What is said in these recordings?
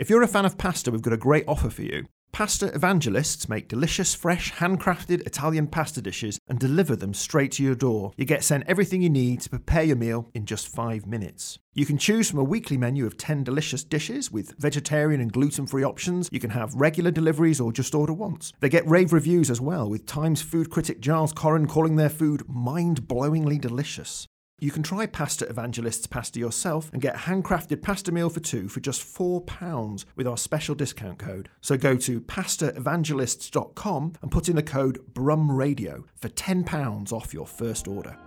If you're a fan of pasta, we've got a great offer for you. Pasta evangelists make delicious, fresh, handcrafted Italian pasta dishes and deliver them straight to your door. You get sent everything you need to prepare your meal in just five minutes. You can choose from a weekly menu of 10 delicious dishes with vegetarian and gluten free options. You can have regular deliveries or just order once. They get rave reviews as well, with Times food critic Giles Coren calling their food mind blowingly delicious. You can try Pasta Evangelist's pasta yourself and get a handcrafted pasta meal for two for just £4 with our special discount code. So go to pastaevangelists.com and put in the code BRUMRADIO for £10 off your first order.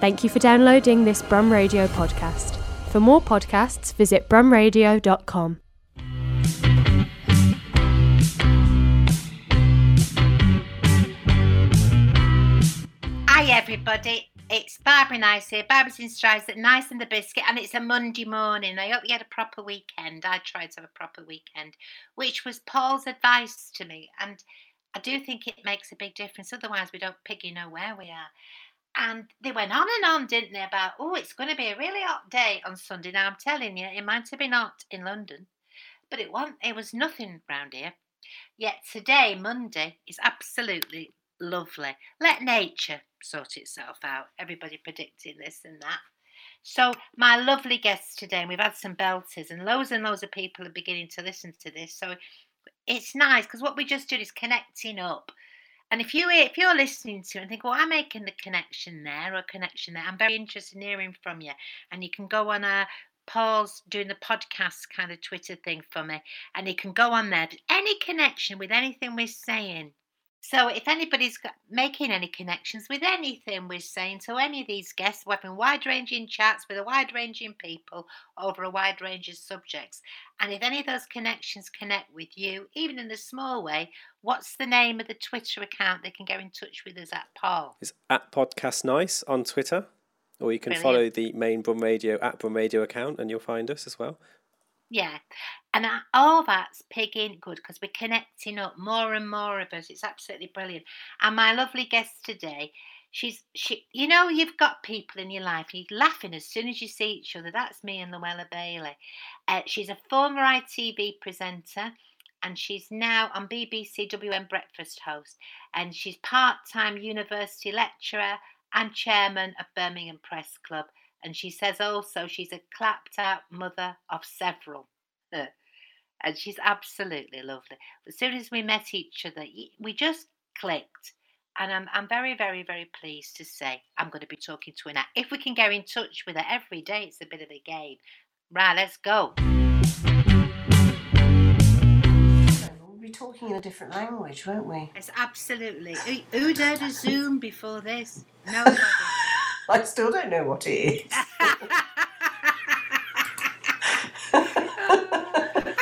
Thank you for downloading this Brum Radio podcast. For more podcasts, visit brumradio.com. Hi everybody, it's Barbara Nice here. Barbara's in Strides at Nice and the Biscuit, and it's a Monday morning. I hope you had a proper weekend. I tried to have a proper weekend, which was Paul's advice to me, and I do think it makes a big difference. Otherwise, we don't piggy know where we are. And they went on and on, didn't they, about oh, it's going to be a really hot day on Sunday. Now I'm telling you, it might have been hot in London, but it wasn't. It was nothing round here. Yet today, Monday, is absolutely lovely. Let nature sort itself out. Everybody predicting this and that. So, my lovely guests today, and we've had some belters, and loads and loads of people are beginning to listen to this. So, it's nice because what we just did is connecting up. And if you if you're listening to it and think, well, I'm making the connection there or connection there, I'm very interested in hearing from you. And you can go on a Paul's doing the podcast kind of Twitter thing for me, and you can go on there. Any connection with anything we're saying, so if anybody's got, making any connections with anything we're saying to any of these guests, we're having wide-ranging chats with a wide-ranging people over a wide range of subjects. And if any of those connections connect with you, even in a small way, what's the name of the Twitter account they can get in touch with us at, Paul? It's at Podcast Nice on Twitter. Or you can Brilliant. follow the main Brum Radio at Brum Radio account and you'll find us as well. Yeah. And that- all that's pigging good because we're connecting up more and more of us. It's absolutely brilliant. And my lovely guest today, she's she you know you've got people in your life you're laughing as soon as you see each other. That's me and Llewela Bailey. Uh, she's a former ITV presenter and she's now on BBC WM Breakfast host and she's part-time university lecturer and chairman of Birmingham Press Club and she says also she's a clapped out mother of several. And she's absolutely lovely. As soon as we met each other, we just clicked. And I'm, I'm very, very, very pleased to say I'm going to be talking to her now. If we can get in touch with her every day, it's a bit of a game. Right, let's go. We'll be talking in a different language, won't we? It's absolutely. Who, who'd heard of Zoom before this? Nobody. I still don't know what it is. I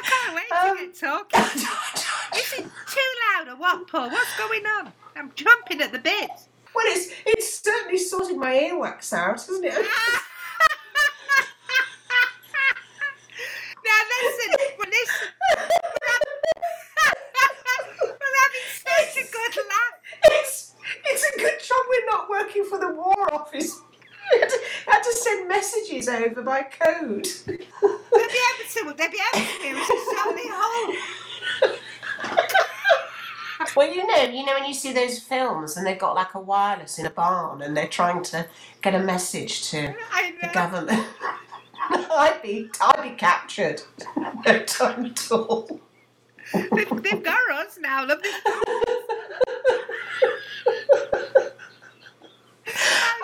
can't wait to get talking. Is it too loud or what, Paul? What's going on? I'm jumping at the bit. well, it's it's certainly sorted my earwax out, hasn't it? now listen, well, listen. We're having such a good laugh. It's it's a good job we're not working for the War Office. We had to, had to send messages over by code. They'll be able to, they'll be able to hear us so many holes. Well, you know, you know when you see those films and they've got like a wireless in a barn and they're trying to get a message to I the government. I'd be I'd be captured. No time at all. They've, they've got us now. Look, they've-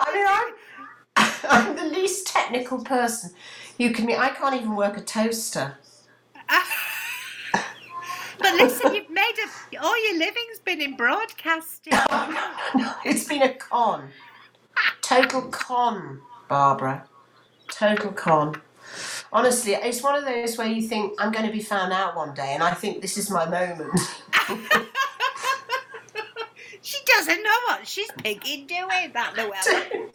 I mean, I'm, the least technical person you can meet. I can't even work a toaster. But listen, you've made a, all your living's been in broadcasting. no, no, It's been a con. Total con, Barbara. Total con. Honestly, it's one of those where you think, I'm going to be found out one day, and I think this is my moment. She doesn't know what she's picking doing, that Llewellyn.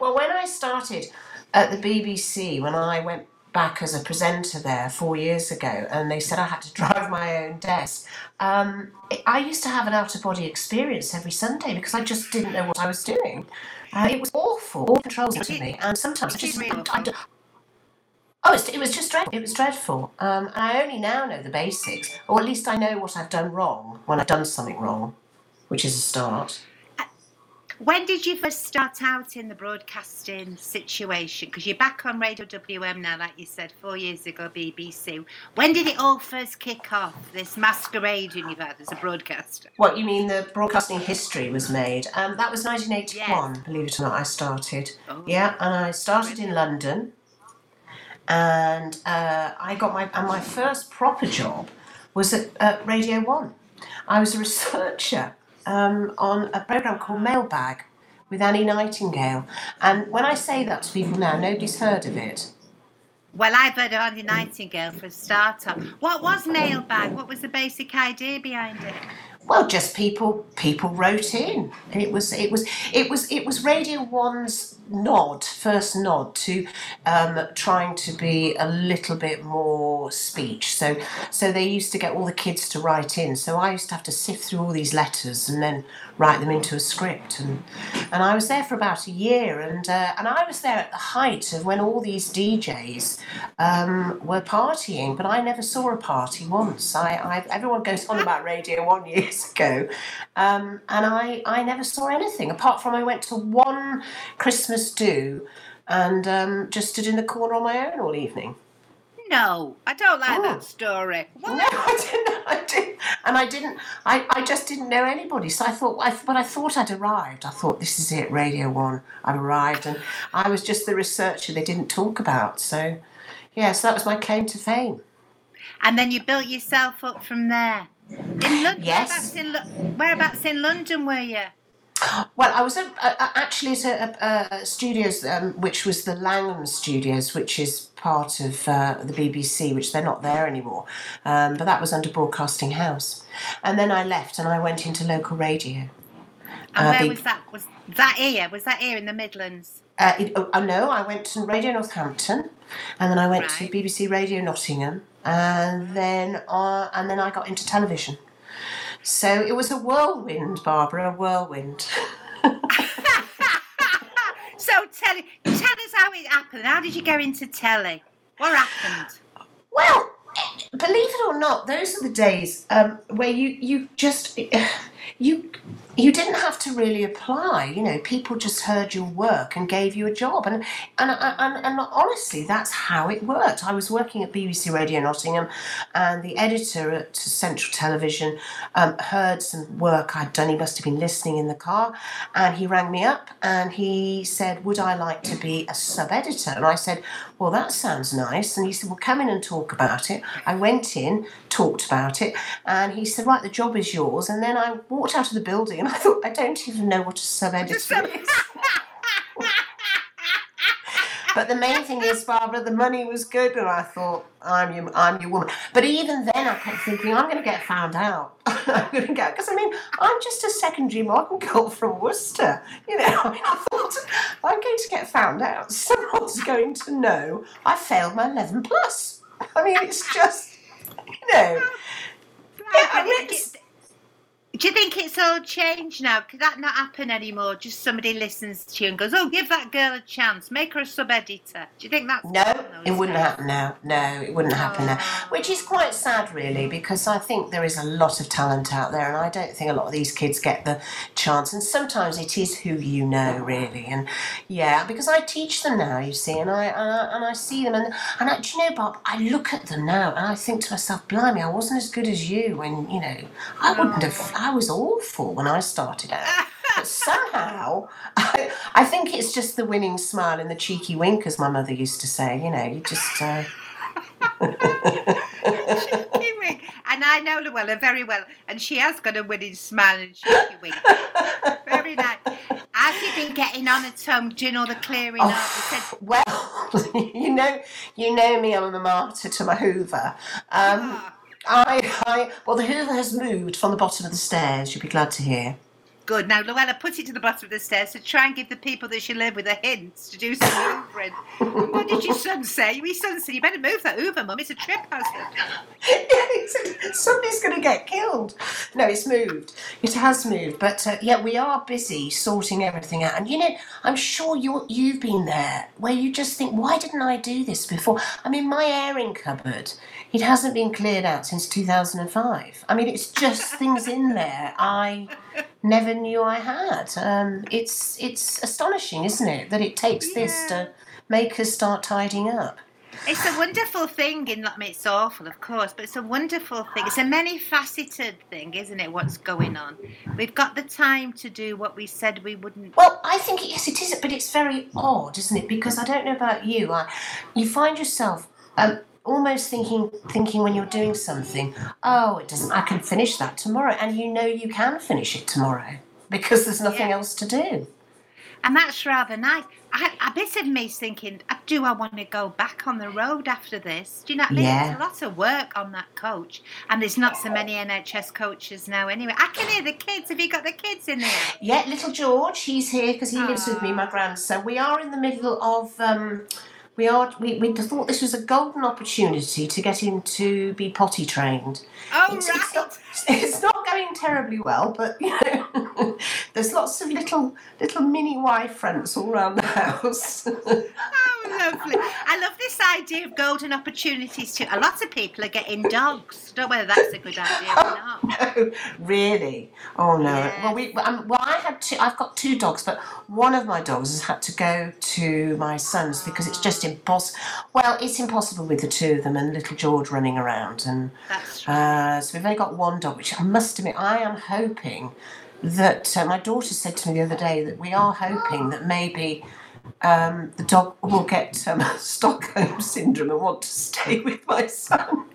Well, when I started at the BBC, when I went back as a presenter there four years ago, and they said I had to drive my own desk, um, I used to have an out of body experience every Sunday because I just didn't know what I was doing. Uh, it was awful. All controls to me, and sometimes I just I, I, Oh, it's, it was just dreadful. It was dreadful. Um, and I only now know the basics, or at least I know what I've done wrong when I've done something wrong, which is a start. When did you first start out in the broadcasting situation? Because you're back on Radio WM now, like you said, four years ago, BBC. When did it all first kick off, this masquerading you've had as a broadcaster? What you mean? The broadcasting history was made. Um, that was 1981. Believe it or not, I started. Oh. Yeah, and I started in London, and uh, I got my and my first proper job was at, at Radio One. I was a researcher um, on a program called Mailbag with Annie Nightingale. And when I say that to people now, nobody's heard of it. Well, I've heard of Andy Nightingale for a start-up. What was Mailbag? What was the basic idea behind it? Well, just people people wrote in. It was it was it was it was Radio One's nod, first nod to um, trying to be a little bit more speech. So so they used to get all the kids to write in. So I used to have to sift through all these letters and then write them into a script. And and I was there for about a year. And uh, and I was there at the height of when all these DJs um, were partying, but I never saw a party once. I, I everyone goes on about Radio One years ago, um, and I I never saw anything apart from I went to one Christmas do, and um, just stood in the corner on my own all evening. No, I don't like Oh. that story. No, I didn't. I didn't, and I didn't. I, I just didn't know anybody. So I thought, I, but I thought I'd arrived. I thought this is it, Radio One. I've arrived, and I was just the researcher they didn't talk about. So, yeah, so that was my claim to fame. And then you built yourself up from there. In London, Yes. whereabouts in, whereabouts in London were you? Well, I was at, uh, uh, actually at a, studios, um, which was the Langham Studios, which is part of uh, the BBC, which they're not there anymore. Um, but that was under Broadcasting House. And then I left and I went into local radio. And Uh, where was that? Was that here? Was that here in the Midlands? Uh, it, oh, oh, no, I went to Radio Northampton, and then I went Right. to BBC Radio Nottingham, and then uh, and then I got into television. So it was a whirlwind, Barbara, a whirlwind. So tell, tell us how it happened. How did you go into telly? What happened? Well, believe it or not, those are the days um, where you you just you you didn't have to really apply. You know, people just heard your work and gave you a job, and and and, and honestly, that's how it worked. I was working at BBC Radio Nottingham, and the editor at Central Television um, heard some work I'd done. He must have been listening in the car, and he rang me up and he said, "Would I like to be a sub editor?" And I said, "Well, that sounds nice." And he said, "Well, come in and talk about it." I went in, talked about it, and he said, "Right, the job is yours." And then I walked out of the building, and I thought, "I don't even know what a sub editor is." But the main thing is, Barbara, the money was good, and I thought, I'm your, I'm your woman. But even then, I kept thinking, I'm going to get found out. I'm going to get because I mean, I'm just a secondary modern girl from Worcester. You know, I, mean, I thought I'm going to get found out. Someone's going to know I failed my 11 plus. I mean, it's just, you know. Yeah, I mean, it's- Do you think it's all changed now? Could that not happen anymore? Just somebody listens to you and goes, "Oh, give that girl a chance. Make her a sub editor." Do you think that's No, it wouldn't happen now. No, it wouldn't happen oh. now. Oh. Which is quite sad, really, because I think there is a lot of talent out there, and I don't think a lot of these kids get the chance. And sometimes it is who you know, really. And yeah, because I teach them now, you see, and I and I, and I see them, and and I, do you know, Bob? I look at them now, and I think to myself, "Blimey, I wasn't as good as you." When you know, I wouldn't oh. have. I was awful when I started out. But somehow, I, I think it's just the winning smile and the cheeky wink, as my mother used to say. You know, you just. Uh, Wink. And I know Llewela very well, and she has got a winning smile and cheeky wink. Very nice. Have you been getting on at home, doing all the clearing up? You said, Oh, well, you know, you know me. I'm a martyr to my Hoover. Um, "Ah, I, I, well, the Hoover has moved from the bottom of the stairs. You'll be glad to hear. Good. Now, Llewela, put it to the bottom of the stairs to try and give the people that she live with a hint to do some hoovering. what did your son say? Your son said, you better move that hoover, Mum. It's a trip hazard. yeah, somebody's going to get killed. No, it's moved. It has moved. But uh, yeah, we are busy sorting everything out. And you know, I'm sure you you've been there where you just think, why didn't I do this before? I mean, my airing cupboard, it hasn't been cleared out since 2005. I mean, it's just things in there I never knew I had. Um, it's it's astonishing, isn't it, that it takes this to make us start tidying up. It's a wonderful thing, in I mean, it's awful, of course, but it's a wonderful thing. It's a many-faceted thing, isn't it? What's going on? We've got the time to do what we said we wouldn't. Well, I think yes, it is, but it's very odd, isn't it? Because I don't know about you, I, you find yourself um, almost thinking, thinking when you're doing something, oh, it doesn't. I can finish that tomorrow, and you know you can finish it tomorrow because there's nothing Yeah. else to do. And that's rather nice. I, a bit of me's thinking, uh, do I want to go back on the road after this? Do you know what I mean? Yeah. There's a lot of work on that coach, and there's not so many NHS coaches now anyway. I can hear the kids. Have you got the kids in there? Yeah, little George, he's here because he lives with me, my grandson. We are in the middle of. Um, we are. We, we thought this was a golden opportunity to get him to be potty trained. Oh, it's, right. it's not, it's not going terribly well, but you know, there's lots of little little mini Y fronts all around the house. Oh, lovely. I love this idea of golden opportunities too. A lot of people are getting dogs. Don't know whether that's a good idea or not. no, really? Oh no. Yes. Well, we um, well, I had two. I've got two dogs, but one of my dogs has had to go to my son's because it's just impossible. Well, it's impossible with the two of them and little George running around, and That's right. uh, so we've only got one dog. Which I must admit, I am hoping that uh, my daughter said to me the other day that we are hoping that maybe. Um, the dog will get um, Stockholm syndrome and want to stay with my son.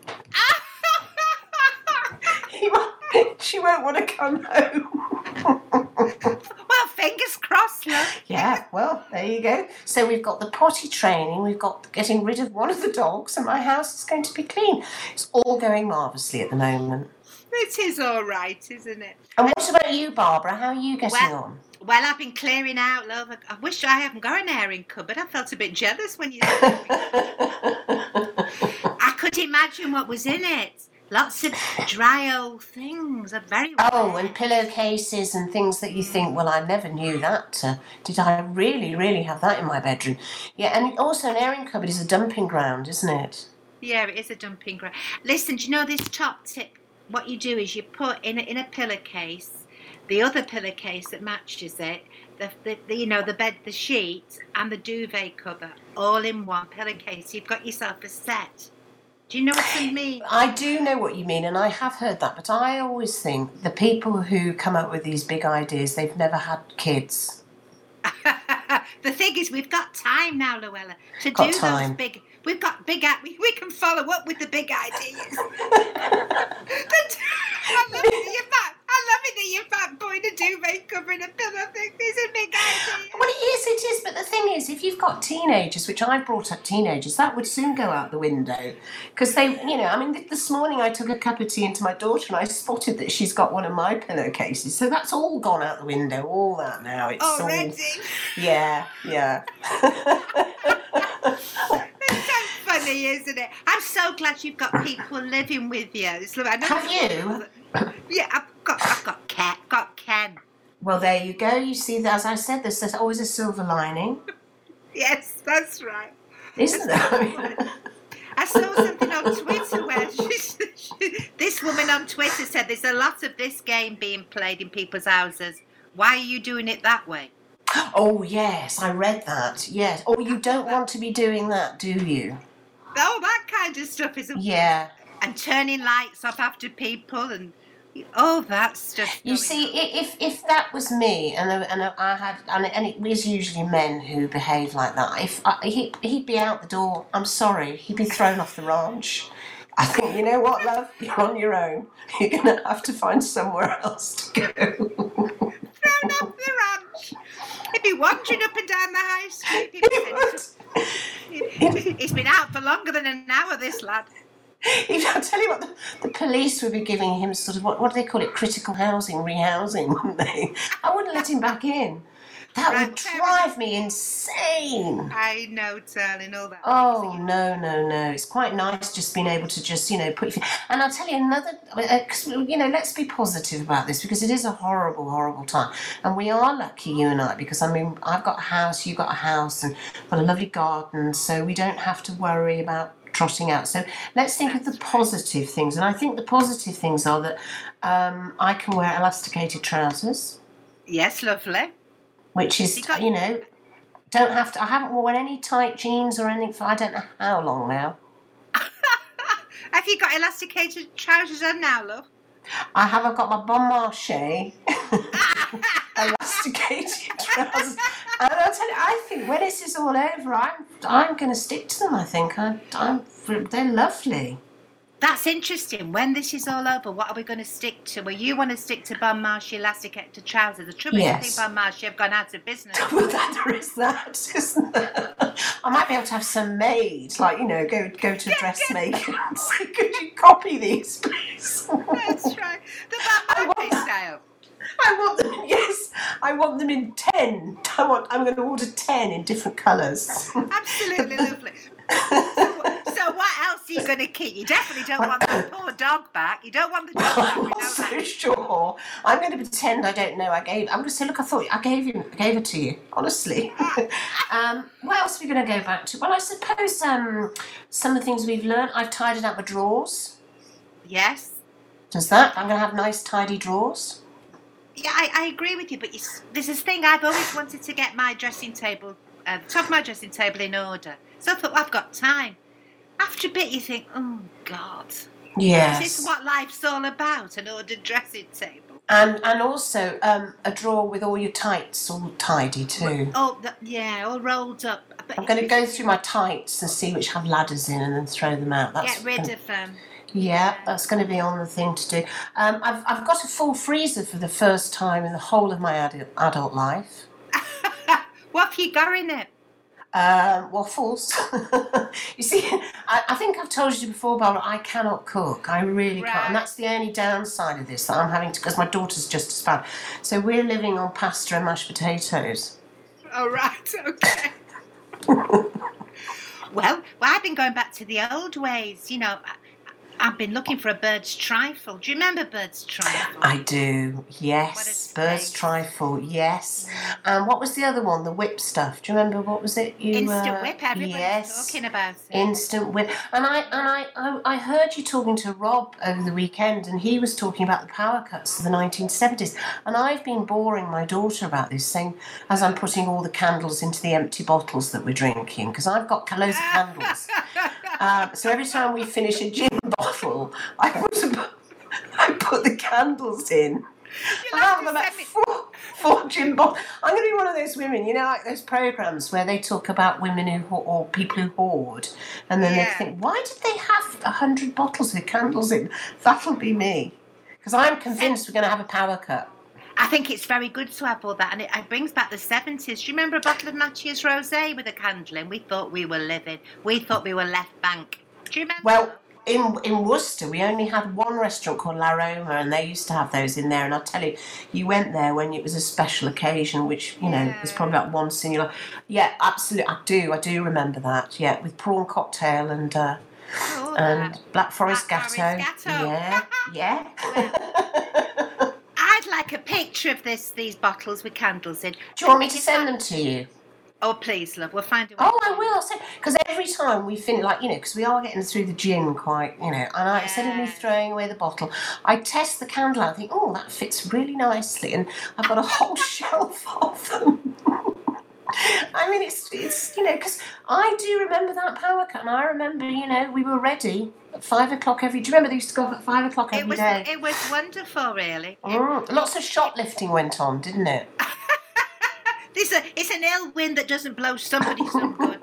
Won't, she won't want to come home. Well, fingers crossed, love. Yeah, well, there you go. So we've got the potty training, we've got getting rid of one of the dogs, and my house is going to be clean. It's all going marvellously at the moment. It is all right, isn't it? And what about you, Barbara? How are you getting Well- on? Well, I've been clearing out, love. I wish I haven't got an airing cupboard. I felt a bit jealous when you I could imagine what was in it. Lots of dry old things. Are very oh, and pillowcases and things that you think, well, I never knew that. Uh, did I really, really have that in my bedroom? Yeah, and also an airing cupboard is a dumping ground, isn't it? Yeah, it is a dumping ground. Listen, do you know this top tip? What you do is you put in a, in a pillowcase the other pillowcase that matches it, the, the, the you know the bed, the sheet, and the duvet cover all in one pillowcase. You've got yourself a set. Do you know what I mean? I do know what you mean, and I have heard that, but I always think the people who come up with these big ideas, they've never had kids. the thing is, we've got time now, Llewela, to Got do time. those big. We've got big. i- We, we can follow up with the big ideas. I love it that you're back. I love it that you're back, boy, to do makeup and a pillow thing. Big idea. Well, it is, it is, but the thing is, if you've got teenagers, which I've brought up teenagers, that would soon go out the window. Because they, you know, I mean, this morning I took a cup of tea into my daughter and I spotted that she's got one of my pillowcases. So that's all gone out the window, all that now. It's all. Already. Yeah, yeah. Funny, isn't it? I'm so glad you've got people living with you. It's, I know Have you? Yeah, I've got, I've got Ken. Got Ken. Well, there you go. You see, as I said, there's there's always a silver lining, Yes, that's right. isn't there? I I saw something on Twitter where she, she, this woman on Twitter said there's a lot of this game being played in people's houses. Why are you doing it that way? Oh, yes, I read that. Yes. Oh, you don't want to be doing that, do you? Oh, that kind of stuff is. Yeah. And turning lights off after people and all that stuff. You see, on. if if that was me, and and I had, and, and it was usually men who behave like that. If I, he he'd be out the door, I'm sorry, he'd be thrown off the ranch. I think you know what, love, you're on your own. You're gonna have to find somewhere else to go. thrown off the ranch. He'd be wandering up and down the street. He. He's been out for longer than an hour, this lad. If I tell you what, the, the police would be giving him sort of what, what do they call it? Critical housing, rehousing, wouldn't they? I wouldn't let him back in. That would Right, drive me insane. I know, darling, all that. Oh no no no! It's quite nice just being able to just you know put your. And I'll tell you another, uh, 'cause, you know, let's be positive about this because it is a horrible horrible time, and we are lucky you and I because I mean I've got a house, you've got a house, and got a lovely garden, so we don't have to worry about trotting out. So let's think of the positive things, and I think the positive things are that um, I can wear elasticated trousers, Yes, lovely. Which is You you know. Don't have to. I haven't worn any tight jeans or anything for I don't know how long now. Have you got elasticated trousers on now, love? I haven't got my bon marché elasticated trousers. And I'll tell you, I think when this is all over, I'm I'm going to stick to them. I think I, I'm they're lovely. That's interesting. When this is all over, what are we going to stick to? Well, you want to stick to Bon Marché elasticated trousers. The trouble Yes. is, I think Bon Marché have gone out of business. Well, that there is that, isn't there? I might be able to have some made, like you know, go go to dressmaker and say, "Could you copy these, please?" That's right. The Bon style. I want them. Yes, I want them in ten. I want. I'm going to order ten in different colours. Absolutely lovely. So, so what else are you going to keep? You definitely don't want that poor dog back. You don't want the dog back. I'm not so sure. I'm going to pretend I don't know. I gave. I'm going to say, look, I thought I gave you, I gave it to you. Honestly. um, what else are we going to go back to? Well, I suppose um, some of the things we've learned. I've tidied up the drawers. Yes. Does that? I'm going to have nice, tidy drawers. Yeah, I, I agree with you, but you, there's this thing I've always wanted to get my dressing table, uh, top of my dressing table in order. So I thought, well, I've got time. After a bit, you think, oh, God. Is Yes. this is what life's all about? An ordered dressing table? And and also um, a drawer with all your tights all tidy too. Oh, yeah, all rolled up. But I'm going to go through my tights and see which have ladders in, and then throw them out. That's Get rid of them. Yeah, that's going to be on the thing to do. Um, I've, I've got a full freezer for the first time in the whole of my adult, adult life. what have you got in it? Um, waffles. you see, I, I think I've told you before, Barbara, I cannot cook. I really can't. And that's the only downside of this that I'm having to, because my daughter's just as bad. So we're living on pasta and mashed potatoes. Oh, right, okay. well, well, I've been going back to the old ways. You know, I've been looking for a bird's trifle. Do you remember bird's trifle? I do, yes. Bird's trifle, yes. And what was the other one? The whip stuff. Do you remember what was it? You, Instant uh, whip. Everybody's yes. talking about it. Instant whip. And I and I, I I heard you talking to Rob over the weekend, and he was talking about the power cuts of the 1970s. And I've been boring my daughter about this, saying as I'm putting all the candles into the empty bottles that we're drinking, because I've got loads of candles. Um, so every time we finish a gin bottle, I put I put the candles in. You'll And have I have about four, four gin bottles. I'm going to be one of those women, you know, like those programs where they talk about women who ho- or people who hoard, and then Yeah. they think, why did they have a hundred bottles with candles in? That'll be me, because I'm convinced we're going to have a power cut. I think it's very good to have all that, and it, it brings back the 70s. Do you remember a bottle of Mateus Rosé with a candle in? We thought we were living. We thought we were left bank. Do you remember? Well, in in Worcester, we only had one restaurant called La Roma, and they used to have those in there. And I'll tell you, you went there when it was a special occasion, which you know was probably about once in your life. Yeah, absolutely, I do, I do remember that. Yeah, with prawn cocktail and uh, Oh, and that. Black Forest Black Gateau. Forest Gateau. Yeah, yeah. I'd like a picture of this these bottles with candles in. do you want me to send them to you? Oh, please, love. We'll find a way. Oh, I will. Because every time we finish, like, you know, because we are getting through the gin quite, you know, and I, instead of me throwing away the bottle, I test the candle out and think, oh, that fits really nicely. And I've got a whole shelf of them. I mean, it's, it's you know, because I do remember that power cut, and I remember, you know, we were ready at five o'clock every. Do you remember they used to go up at five o'clock It every was day? it was wonderful, really. It- Mm, lots of shoplifting went on, didn't it? this a, it's an ill wind that doesn't blow somebody some good.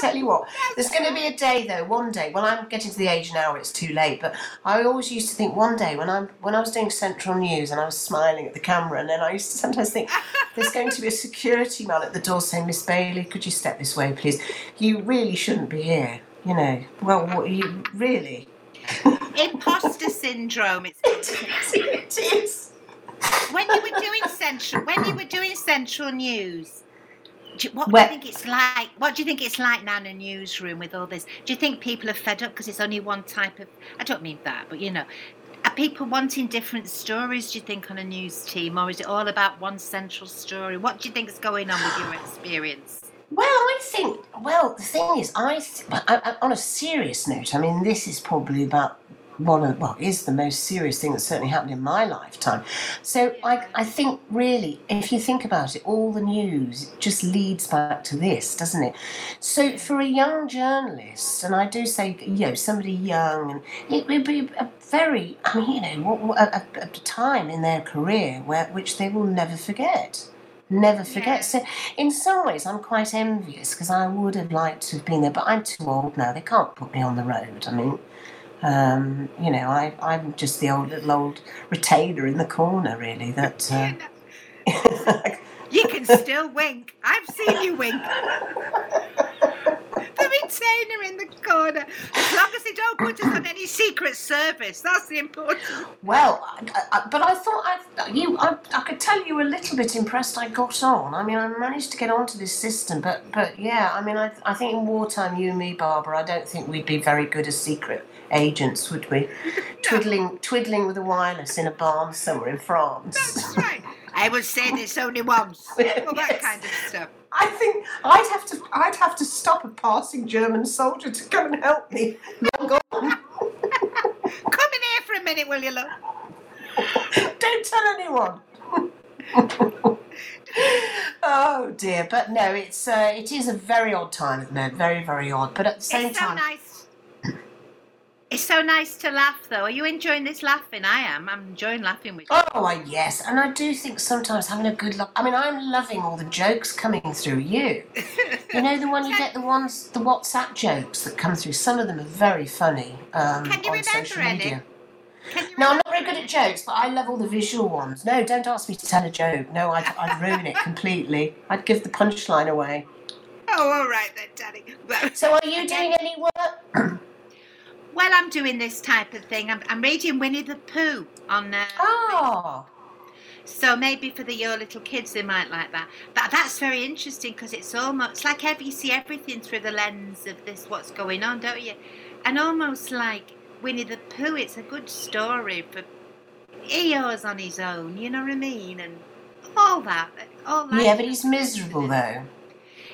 Tell you what, there's going to be a day though. One day, well, I'm getting to the age now where it's too late. But I always used to think one day when I'm when I was doing Central News and I was smiling at the camera, and then I used to sometimes think there's going to be a security man at the door saying, "Miss Bailey, could you step this way, please? You really shouldn't be here." You know, well, what you really? Imposter syndrome. It's called. it is. When you were doing central when you were doing central news do you, what Well- do you think it's like what do you think it's like now in a newsroom with all this do you think people are fed up because it's only one type of i don't mean that but you know are people wanting different stories do you think on a news team or is it all about one central story what do you think is going on with your experience Well, I think. Well, the thing is, I, I uh, uh, on a serious note, I mean, this is probably about one of well, is the most serious thing that's certainly happened in my lifetime. So I, I think really, if you think about it, all the news just leads back to this, doesn't it? So for a young journalist, and I do say, you know, somebody young, and it would be a very, I mean, you know, a, a, a time in their career where which they will never forget. Never forget. Yeah. So, in some ways, I'm quite envious because I would have liked to have been there, but I'm too old now. They can't put me on the road. I mean, um, you know, I, I'm just the old little old retainer in the corner, really. That uh, you can still wink i've seen you wink the retainer in the corner as long as they don't put us on any secret service that's the important well, I, I, but I thought I, you, I, I could tell you were a little bit impressed. I got on. I mean, I managed to get onto this system, but but yeah, I mean, I, I think in wartime, you and me, Barbara, I don't think we'd be very good as secret agents, would we? Twiddling, twiddling with a wireless in a barn somewhere in France. That's right. I will say this only once. All that Yes. kind of stuff. I think I'd have to I'd have to stop a passing German soldier to come and help me. Long gone. Come in here for a minute, will you, love? Don't tell anyone. oh dear, but no, it's uh, it is a very odd time at the moment, very very odd. But at the same It's so time, nice. It's so nice to laugh, though. Are you enjoying this laughing? I am. I'm enjoying laughing with you. oh yes, and I do think sometimes having a good laugh. I mean, I'm loving all the jokes coming through you. You know the one you get the ones the WhatsApp jokes that come through. Some of them are very funny um, Can you on remember social any? media. No, I'm not very good at jokes, but I love all the visual ones. No, don't ask me to tell a joke. No, I'd, I'd ruin it completely. I'd give the punchline away. Oh, all right then, Daddy. So, are you doing any work? I'm doing this type of thing. I'm, I'm reading Winnie the Pooh on. Uh, Oh, So maybe for the your little kids, they might like that. But that's very interesting because it's almost it's like every, you see everything through the lens of this what's going on, don't you? And almost like Winnie the Pooh, it's a good story for Eeyore's on his own. You know what I mean? And all that. All that. yeah, but he's miserable though.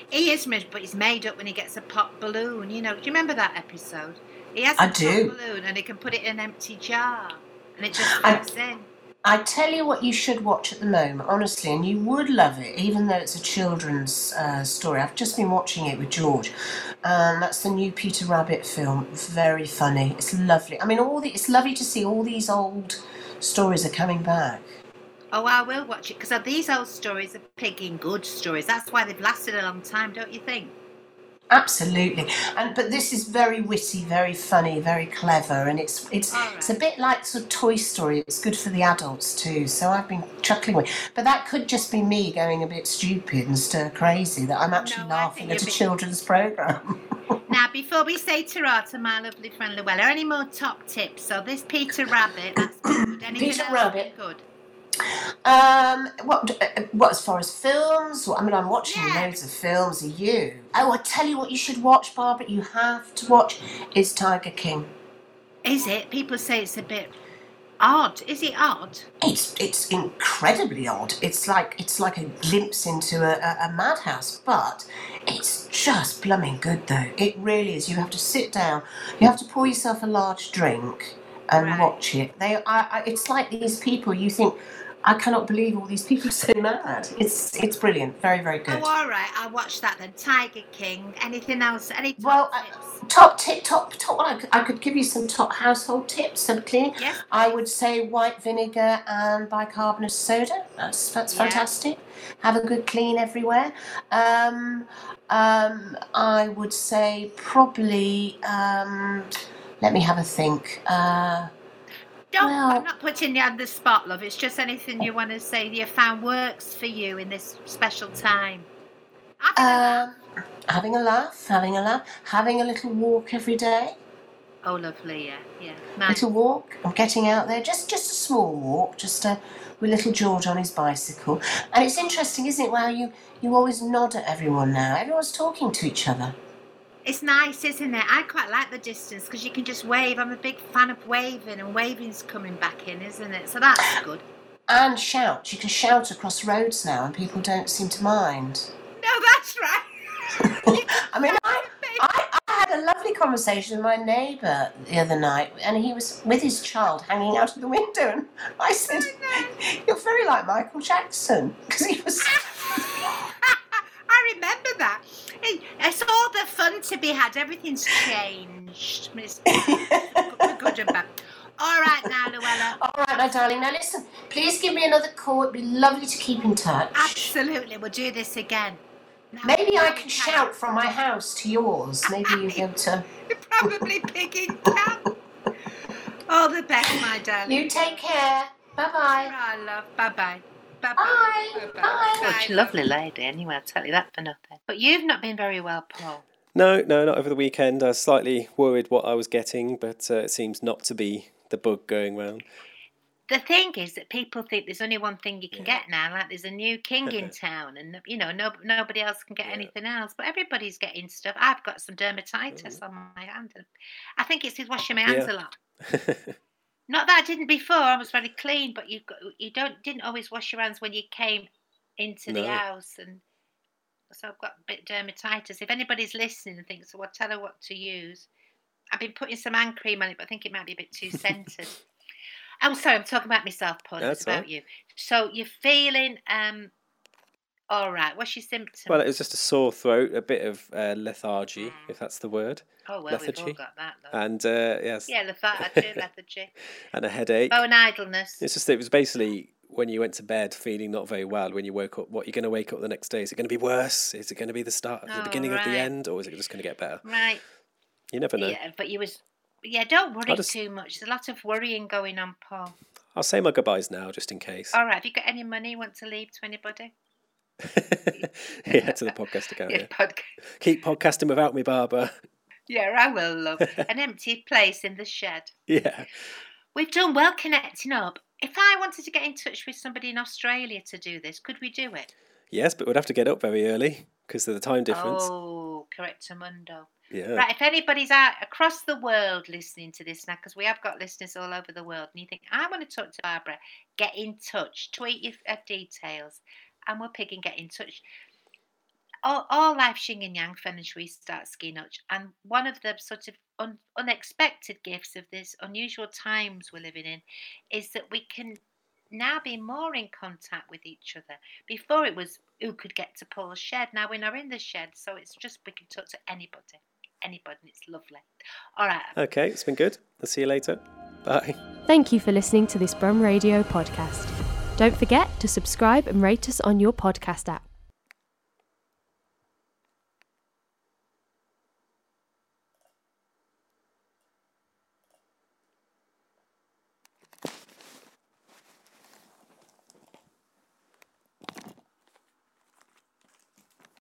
He is miserable, but he's made up when he gets a pop balloon. You know, do you remember that episode? He has a do. balloon and he can put it in an empty jar, and it just I- in. I tell you what, you should watch at the moment, honestly, and you would love it, even though it's a children's uh, story. I've just been watching it with George. Um, that's the new Peter Rabbit film. Very funny. It's lovely. I mean, all the, it's lovely to see all these old stories are coming back. Oh, I will watch it because these old stories are picking good stories. That's why they've lasted a long time, don't you think? Absolutely, and but this is very witty, very funny, very clever, and it's it's All it's a bit like sort of Toy Story. It's good for the adults too. So I've been chuckling with, but that could just be me going a bit stupid and stir crazy that I'm actually No, laughing at a you're children's program. Now, before we say ta to my lovely friend Llewela, any more top tips? So this Peter Rabbit, that's good. Anything Peter Rabbit. Good. Um, what uh, what as far as films? Well, I mean, I'm watching Yeah. loads of films. Are you? Oh, I tell you what, you should watch, Barbara. You have to watch. Is Tiger King. Is it? People say it's a bit odd. Is it odd? It's it's incredibly odd. It's like it's like a glimpse into a, a, a madhouse, but it's just plumbing good though. It really is. You have to sit down. You have to pour yourself a large drink and Right. watch it. They, I, I, it's like these people. You think, I cannot believe all these people are so mad. It's it's brilliant. Very very good. Oh, all right. I'll watch that then. Tiger King. Anything else? Any top Well, I- tips? Top tip, top top. Well, I could, I could give you some top household tips. Some cleaning. Yes. I would say white vinegar and bicarbonate soda. That's that's Yeah. fantastic. Have a good clean everywhere. Um, um, I would say probably. Um, let me have a think. Uh, Don't. well- I'm not putting you on the spot, love. It's just anything you want to say that you found works for you in this special time. I think um, having a laugh, having a laugh, having a little walk every day. Oh, lovely, yeah, yeah. A little walk. I'm getting out there, just just a small walk, just uh, with little George on his bicycle. And it's interesting, isn't it? How you you always nod at everyone now. Everyone's talking to each other. It's nice, isn't it? I quite like the distance because you can just wave. I'm a big fan of waving, and waving's coming back in, isn't it? So that's good. And shout. You can shout across roads now, and people don't seem to mind. No, that's right. I mean, I, I, I had a lovely conversation with my neighbour the other night, and he was with his child hanging out of the window, and I said, oh, "You're very like Michael Jackson," because he was. I remember that. It- It's all the fun to be had. Everything's changed. It's good and bad. All right now, Llewela. All right, my darling. Now listen, please give me another call. It'd be lovely to keep in touch. Absolutely, we'll do this again. Now- Maybe I can shout from my house to yours. Maybe you'll be able to. You're probably picking cap. All the best, my darling. You take care. Bye bye. I love. Bye bye. Bye Bye. Bye. Such a lovely lady, anyway, I'll tell you that for nothing. But you've not been very well, Paul. No, no, not over the weekend. I was slightly worried what I was getting, but uh, it seems not to be the bug going round. The thing is that people think there's only one thing you can get now, like there's a new king in town, and you know no, nobody else can get Yeah. anything else. But everybody's getting stuff. I've got some dermatitis on my hand. I think it's with washing my hands Yeah. a lot. Not that I didn't before. I was very clean, but you you don't didn't always wash your hands when you came into the house, and so I've got a bit dermatitis. If anybody's listening and thinks, "Well, tell her what to use," I've been putting some hand cream on it, but I think it might be a bit too scented. I'm sorry, I'm talking about myself, Paul. That's about all you. So you're feeling um all right. What's your symptoms? well, it was just a sore throat, a bit of uh, lethargy, if that's the word, oh well, we've all got that though. and uh, yes, yeah, lethargy, lethargy. and a headache. Oh, and idleness. It's just it was basically when you went to bed feeling not very well. When you woke up, what you're going to wake up the next day? Is it going to be worse? Is it going to be the start, the Oh, beginning of the end, or is it just going to get better? Right. You never know. Yeah, but you was yeah, don't worry just- too much. There's a lot of worrying going on, Paul. I'll say my goodbyes now, just in case. All right, have you got any money you want to leave to anybody? yeah, to the podcast account. Yeah, Yeah. Keep podcasting without me, Barbara. Yeah, I will love an empty place in the shed. Yeah. We've done well connecting up. If I wanted to get in touch with somebody in Australia to do this, could we do it? Yes, but we'd have to get up very early because of the time difference. Oh, correct, Mundo. yeah. Right, if anybody's out across the world listening to this now, because we have got listeners all over the world, and you think, I want to talk to Barbara, get in touch, tweet your uh, details, and we're pick and get in touch. All, all life Xing and Yang Fen and Shui start ski notch. And one of the sort of un, unexpected gifts of this unusual times we're living in is that we can now be more in contact with each other. Before it was who could get to Paul's shed. Now we're not in the shed, so it's just we can talk to anybody. Anybody, and it's lovely. All right. Okay, it's been good. I'll see you later. Bye. Thank you for listening to this Brum Radio podcast. Don't forget to subscribe and rate us on your podcast app.